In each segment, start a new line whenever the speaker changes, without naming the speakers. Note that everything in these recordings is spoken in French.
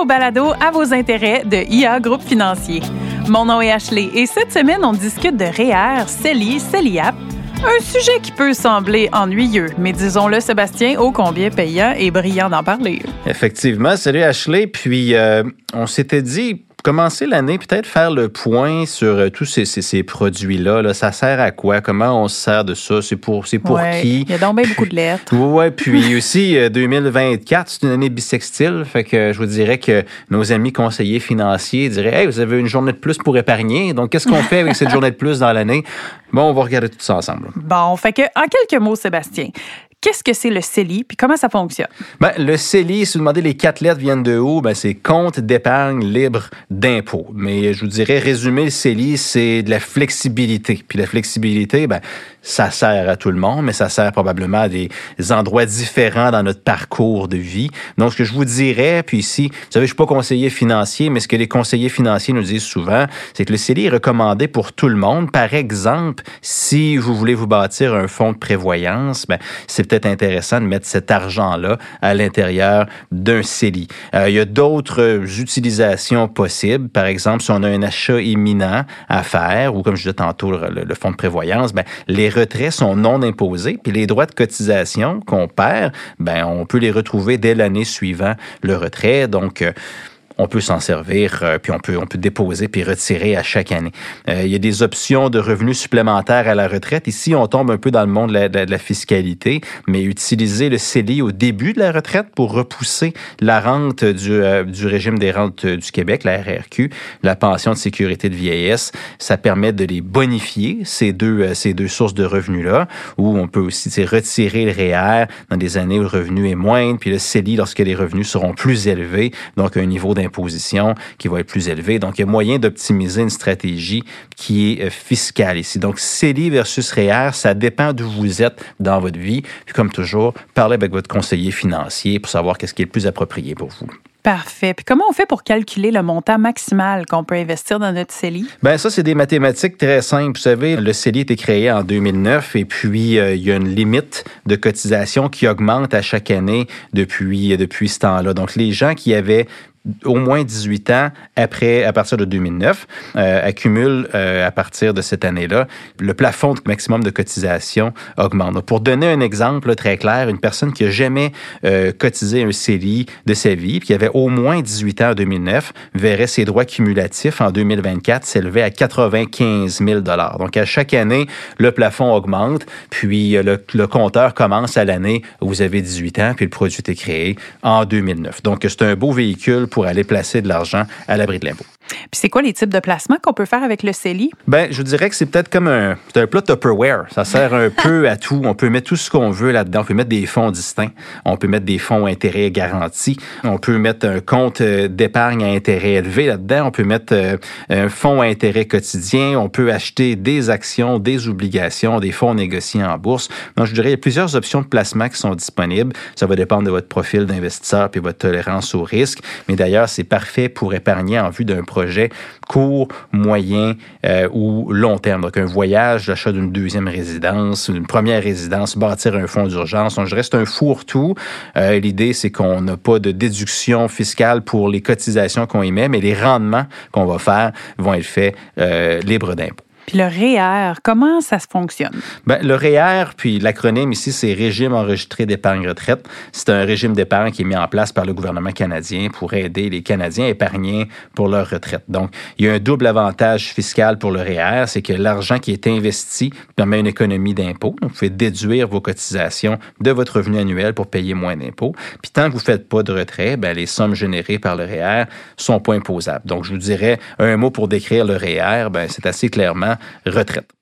au balado À vos intérêts de IA Groupe Financier. Mon nom est Ashley et cette semaine, on discute de REER, CELI, CELIAP, un sujet qui peut sembler ennuyeux, mais disons-le, Sébastien, ô combien payant et brillant d'en parler.
Effectivement, salut Ashley. Puis, euh, on s'était dit, commencer l'année, peut-être faire le point sur euh, tous ces, ces, ces produits-là. Là. Ça sert à quoi? Comment on se sert de ça? C'est pour, c'est pour
Ouais,
qui?
Il y a donc bien beaucoup de lettres.
Ouais, puis aussi euh, 2024, c'est une année bisextile, fait que je vous dirais que nos amis conseillers financiers diraient "Hey, vous avez une journée de plus pour épargner. Donc qu'est-ce qu'on fait avec cette journée de plus dans l'année? Bon, on va regarder tout ça ensemble.
Bon, fait que, en quelques mots, Sébastien, qu'est-ce que c'est le CELI puis comment ça fonctionne?
Ben, le CELI, si vous demandez les quatre lettres viennent de où, ben, c'est compte d'épargne libre d'impôt. Mais je vous dirais, résumé, le CELI, c'est de la flexibilité. Puis la flexibilité, ben, ça sert à tout le monde, mais ça sert probablement à des endroits différents dans notre parcours de vie. Donc, ce que je vous dirais, puis ici, vous savez, je suis pas conseiller financier, mais ce que les conseillers financiers nous disent souvent, c'est que le CELI est recommandé pour tout le monde. Par exemple, si vous voulez vous bâtir un fonds de prévoyance, ben, c'est peut-être intéressant de mettre cet argent-là à l'intérieur d'un CELI. Euh, il y a d'autres utilisations possibles. Par exemple, si on a un achat imminent à faire, ou comme je disais tantôt, le, le fonds de prévoyance, ben, les retraits sont non imposés, puis les droits de cotisation qu'on perd, ben, on peut les retrouver dès l'année suivant le retrait. Donc, euh, on peut s'en servir, euh, puis on peut, on peut déposer puis retirer à chaque année. Euh, il y a des options de revenus supplémentaires à la retraite. Ici, on tombe un peu dans le monde de la, de la fiscalité, mais utiliser le CELI au début de la retraite pour repousser la rente du, euh, du régime des rentes du Québec, la RRQ, la pension de sécurité de vieillesse, ça permet de les bonifier, ces deux, euh, ces deux sources de revenus-là, où on peut aussi retirer le REER dans des années où le revenu est moindre, puis le CELI lorsque les revenus seront plus élevés, donc un niveau d'imposition qui va être plus élevé. Donc, il y a moyen d'optimiser une stratégie qui est euh, fiscale ici. Donc, CELI versus REER, ça dépend d'où vous êtes dans votre vie. Puis, comme toujours, parlez avec votre conseiller financier pour savoir qu'est-ce qui est le plus approprié pour vous.
Parfait. Puis comment on fait pour calculer le montant maximal qu'on peut investir dans notre CELI?
Ben ça, c'est des mathématiques très simples. Vous savez, le CELI a été créé en 2009 et puis euh, il y a une limite de cotisation qui augmente à chaque année depuis, depuis ce temps-là. Donc, les gens qui avaient au moins 18 ans après, à partir de 2009, euh, accumulent euh, à partir de cette année-là, le plafond de maximum de cotisation augmente. Pour donner un exemple très clair, une personne qui a jamais euh, cotisé un CELI de sa vie, puis qui avait au moins 18 ans en 2009, verrait ses droits cumulatifs en 2024 s'élever à 95 000 Donc, à chaque année, le plafond augmente, puis le, le compteur commence à l'année où vous avez 18 ans, puis le produit est créé en 2009. Donc, c'est un beau véhicule pour aller placer de l'argent à l'abri de l'impôt.
Puis c'est quoi les types de placements qu'on peut faire avec le CELI?
Ben, je dirais que c'est peut-être comme un, un plat Tupperware. Ça sert un peu à tout. On peut mettre tout ce qu'on veut là-dedans. On peut mettre des fonds distincts. On peut mettre des fonds intérêts garantis. On peut mettre un compte euh, d'épargne à intérêt élevé là-dedans. On peut mettre euh, un fonds à intérêt quotidien. On peut acheter des actions, des obligations, des fonds négociés en bourse. Donc, je dirais, il y a plusieurs options de placement qui sont disponibles. Ça va dépendre de votre profil d'investisseur puis votre tolérance au risque. Mais d'ailleurs, c'est parfait pour épargner en vue d'un projet court, moyen euh, ou long terme. Donc, un voyage, l'achat d'une deuxième résidence, une première résidence, bâtir un fonds d'urgence. Donc, je reste un fourre-tout. Euh, L'idée, c'est qu'on n'a pas de déduction fiscale pour les cotisations qu'on émet, mais les rendements qu'on va faire vont être faits euh, libres d'impôts.
Puis le REER, comment ça se fonctionne?
Ben, le REER, puis l'acronyme ici, c'est Régime enregistré d'épargne retraite. C'est un régime d'épargne qui est mis en place par le gouvernement canadien pour aider les Canadiens à épargner pour leur retraite. Donc, il y a un double avantage fiscal pour le REER, c'est que l'argent qui est investi permet une économie d'impôts. Vous pouvez déduire vos cotisations de votre revenu annuel pour payer moins d'impôts. Puis tant que vous ne faites pas de retrait, ben, les sommes générées par le REER sont pas imposables. Donc, je vous dirais un mot pour décrire le REER, ben, c'est assez clairement retraite.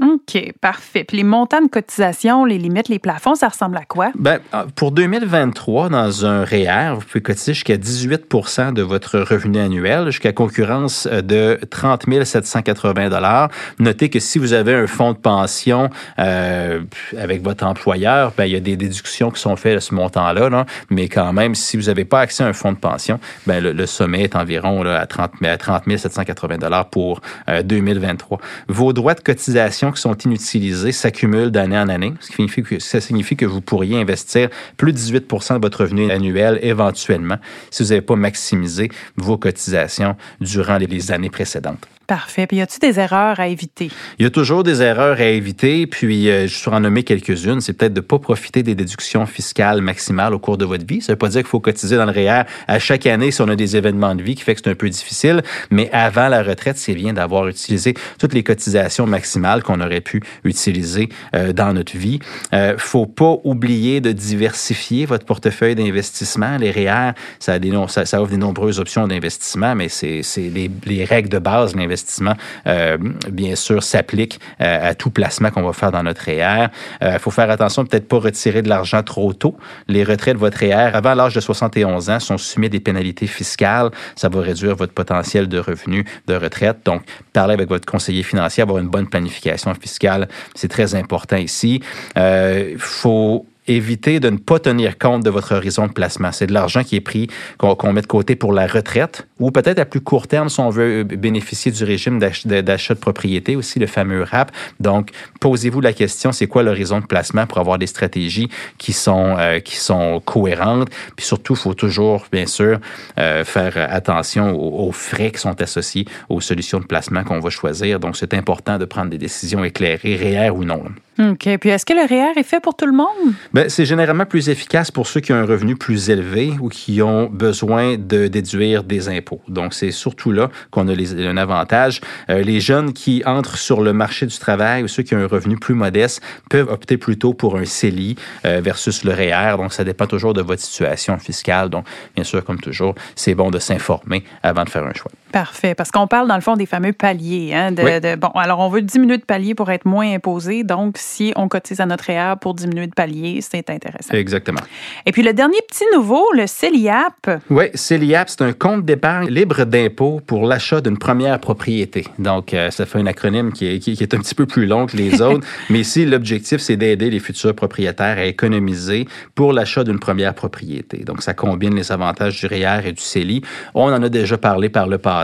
OK, parfait. Puis les montants de cotisation, les limites, les plafonds, ça ressemble à quoi?
Ben, pour 2023, dans un REER, vous pouvez cotiser jusqu'à 18% de votre revenu annuel, jusqu'à concurrence de 30 780 Notez que si vous avez un fonds de pension euh, avec votre employeur, ben, il y a des déductions qui sont faites à ce montant-là, là, mais quand même, si vous n'avez pas accès à un fonds de pension, le, le sommet est environ là, à 30, à 30 780 pour euh, 2023. Vos droits de cotisation qui sont inutilisées s'accumulent d'année en année, ce qui signifie que, ça signifie que vous pourriez investir plus de 18 de votre revenu annuel éventuellement si vous n'avez pas maximisé vos cotisations durant les années précédentes.
Parfait. Puis y a-t-il des erreurs à éviter?
Il y a toujours des erreurs à éviter. Puis, euh, je suis en nommer quelques-unes. C'est peut-être de ne pas profiter des déductions fiscales maximales au cours de votre vie. Ça ne veut pas dire qu'il faut cotiser dans le REER à chaque année si on a des événements de vie qui fait que c'est un peu difficile. Mais avant la retraite, c'est bien d'avoir utilisé toutes les cotisations maximales qu'on aurait pu utiliser euh, dans notre vie. Euh, faut pas oublier de diversifier votre portefeuille d'investissement. Les REER, des, ça, offre des nombreuses options d'investissement, mais c'est les, les règles de base de l'investissement investissement, euh, bien sûr, s'applique euh, à tout placement qu'on va faire dans notre REER. Il euh, faut faire attention, peut-être pas retirer de l'argent trop tôt. Les retraits de votre REER avant l'âge de 71 ans sont soumis à des pénalités fiscales. Ça va réduire votre potentiel de revenus de retraite. Donc, parler avec votre conseiller financier, avoir une bonne planification fiscale, c'est très important ici. Il faut éviter de ne pas tenir compte de votre horizon de placement. C'est de l'argent qui est pris, qu'on met de côté pour la retraite ou peut-être à plus court terme si on veut euh, bénéficier du régime d'achat de propriété, aussi le fameux RAP. Donc, posez-vous la question, c'est quoi l'horizon de placement pour avoir des stratégies qui sont, euh, qui sont cohérentes? Puis surtout, il faut toujours, bien sûr, euh, faire attention aux, aux, frais qui sont associés aux solutions de placement qu'on va choisir. Donc, c'est important de prendre des décisions éclairées, réelles ou non.
OK. Puis est-ce que le REER est fait pour tout le monde?
Bien, c'est généralement plus efficace pour ceux qui ont un revenu plus élevé ou qui ont besoin de déduire des impôts. Donc, c'est surtout là qu'on a un avantage. Euh, les jeunes qui entrent sur le marché du travail ou ceux qui ont un revenu plus modeste peuvent opter plutôt pour un CELI euh, versus le REER. Donc, ça dépend toujours de votre situation fiscale. Donc, bien sûr, comme toujours, c'est bon de s'informer avant de faire un choix.
Parfait. Parce qu'on parle, dans le fond, des fameux paliers. Hein, de, de, bon, alors, on veut diminuer de paliers pour être moins imposé. Donc, si on cotise à notre REER pour diminuer de palier, c'est intéressant.
Exactement.
Et puis le dernier petit nouveau, le CELIAP.
Oui, CELIAP, c'est un compte d'épargne libre d'impôt pour l'achat d'une première propriété. Donc, euh, ça fait un acronyme qui est, qui, est, un petit peu plus long que les autres, mais ici, l'objectif, c'est d'aider les futurs propriétaires à économiser pour l'achat d'une première propriété. Donc, ça combine les avantages du REER et du CELI. On en a déjà parlé par le passé,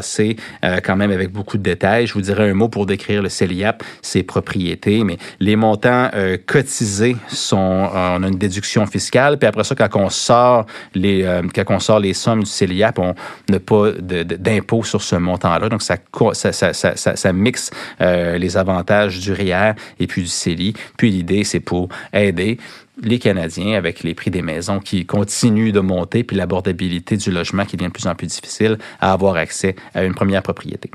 euh, quand même avec beaucoup de détails. Je vous dirais un mot pour décrire le CELIAP, ses propriétés, mais les montants euh, cotisés sont, euh, on a une déduction fiscale, puis après ça, quand on sort les, quand on sort les sommes du CELIAP, on n'a pas d'impôt sur ce montant-là. Donc, ça, mixe les avantages du REER et puis du CELI. Puis l'idée, c'est pour aider les Canadiens avec les prix des maisons qui continuent de monter, puis l'abordabilité du logement qui devient de plus en plus difficile à avoir accès à une première propriété.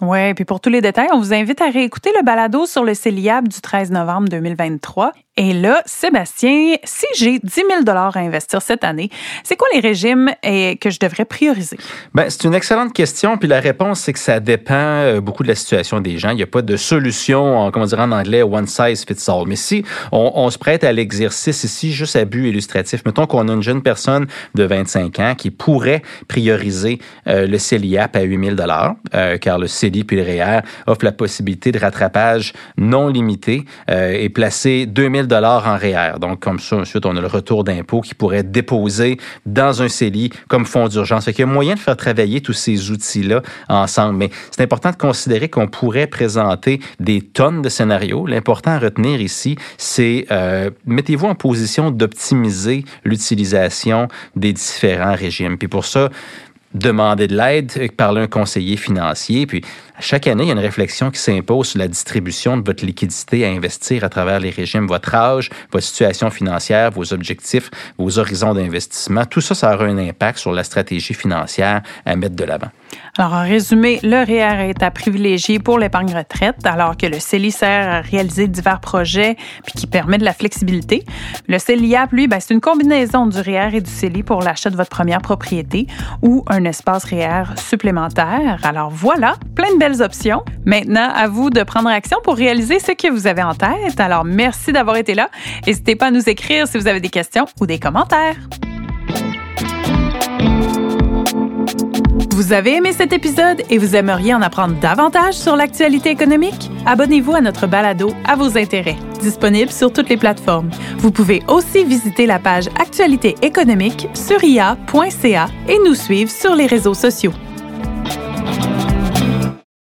Oui, puis pour tous les détails, on vous invite à réécouter le balado sur le CELIAB du 13 novembre 2023 et là, Sébastien, si j'ai 10 000 à investir cette année, c'est quoi les régimes que je devrais prioriser?
Bien, c'est une excellente question. Puis la réponse, c'est que ça dépend euh, beaucoup de la situation des gens. Il n'y a pas de solution, comment dire en anglais, one size fits all. Mais si on, se prête à l'exercice ici, juste à but illustratif, mettons qu'on a une jeune personne de 25 ans qui pourrait prioriser euh, le CELIAP à 8 000 euh, car le CELI puis le REER offrent la possibilité de rattrapage non limité et placer 2 000 dollars en REER. Donc, comme ça, ensuite, on a le retour d'impôt qui pourrait être déposé dans un CELI comme fonds d'urgence. Il y a moyen de faire travailler tous ces outils-là ensemble. Mais c'est important de considérer qu'on pourrait présenter des tonnes de scénarios. L'important à retenir ici, c'est euh, mettez-vous en position d'optimiser l'utilisation des différents régimes. Puis pour ça, demander de l'aide, parler à un conseiller financier, puis chaque année, il y a une réflexion qui s'impose sur la distribution de votre liquidité à investir à travers les régimes, votre âge, votre situation financière, vos objectifs, vos horizons d'investissement. Tout ça, ça aura un impact sur la stratégie financière à mettre de l'avant.
Alors, en résumé, le REER est à privilégier pour l'épargne retraite, alors que le CELI sert à réaliser divers projets puis qui permet de la flexibilité. Le CELIAP, lui, ben, c'est une combinaison du REER et du CELI pour l'achat de votre première propriété ou un espace REER supplémentaire. Alors voilà, plein de belles options. Maintenant, à vous de prendre action pour réaliser ce que vous avez en tête. Alors, merci d'avoir été là. N'hésitez pas à nous écrire si vous avez des questions ou des commentaires. Vous avez aimé cet épisode et vous aimeriez en apprendre davantage sur l'actualité économique? Abonnez-vous à notre balado à vos intérêts, disponible sur toutes les plateformes. Vous pouvez aussi visiter la page Actualité économique sur ia.ca et nous suivre sur les réseaux sociaux.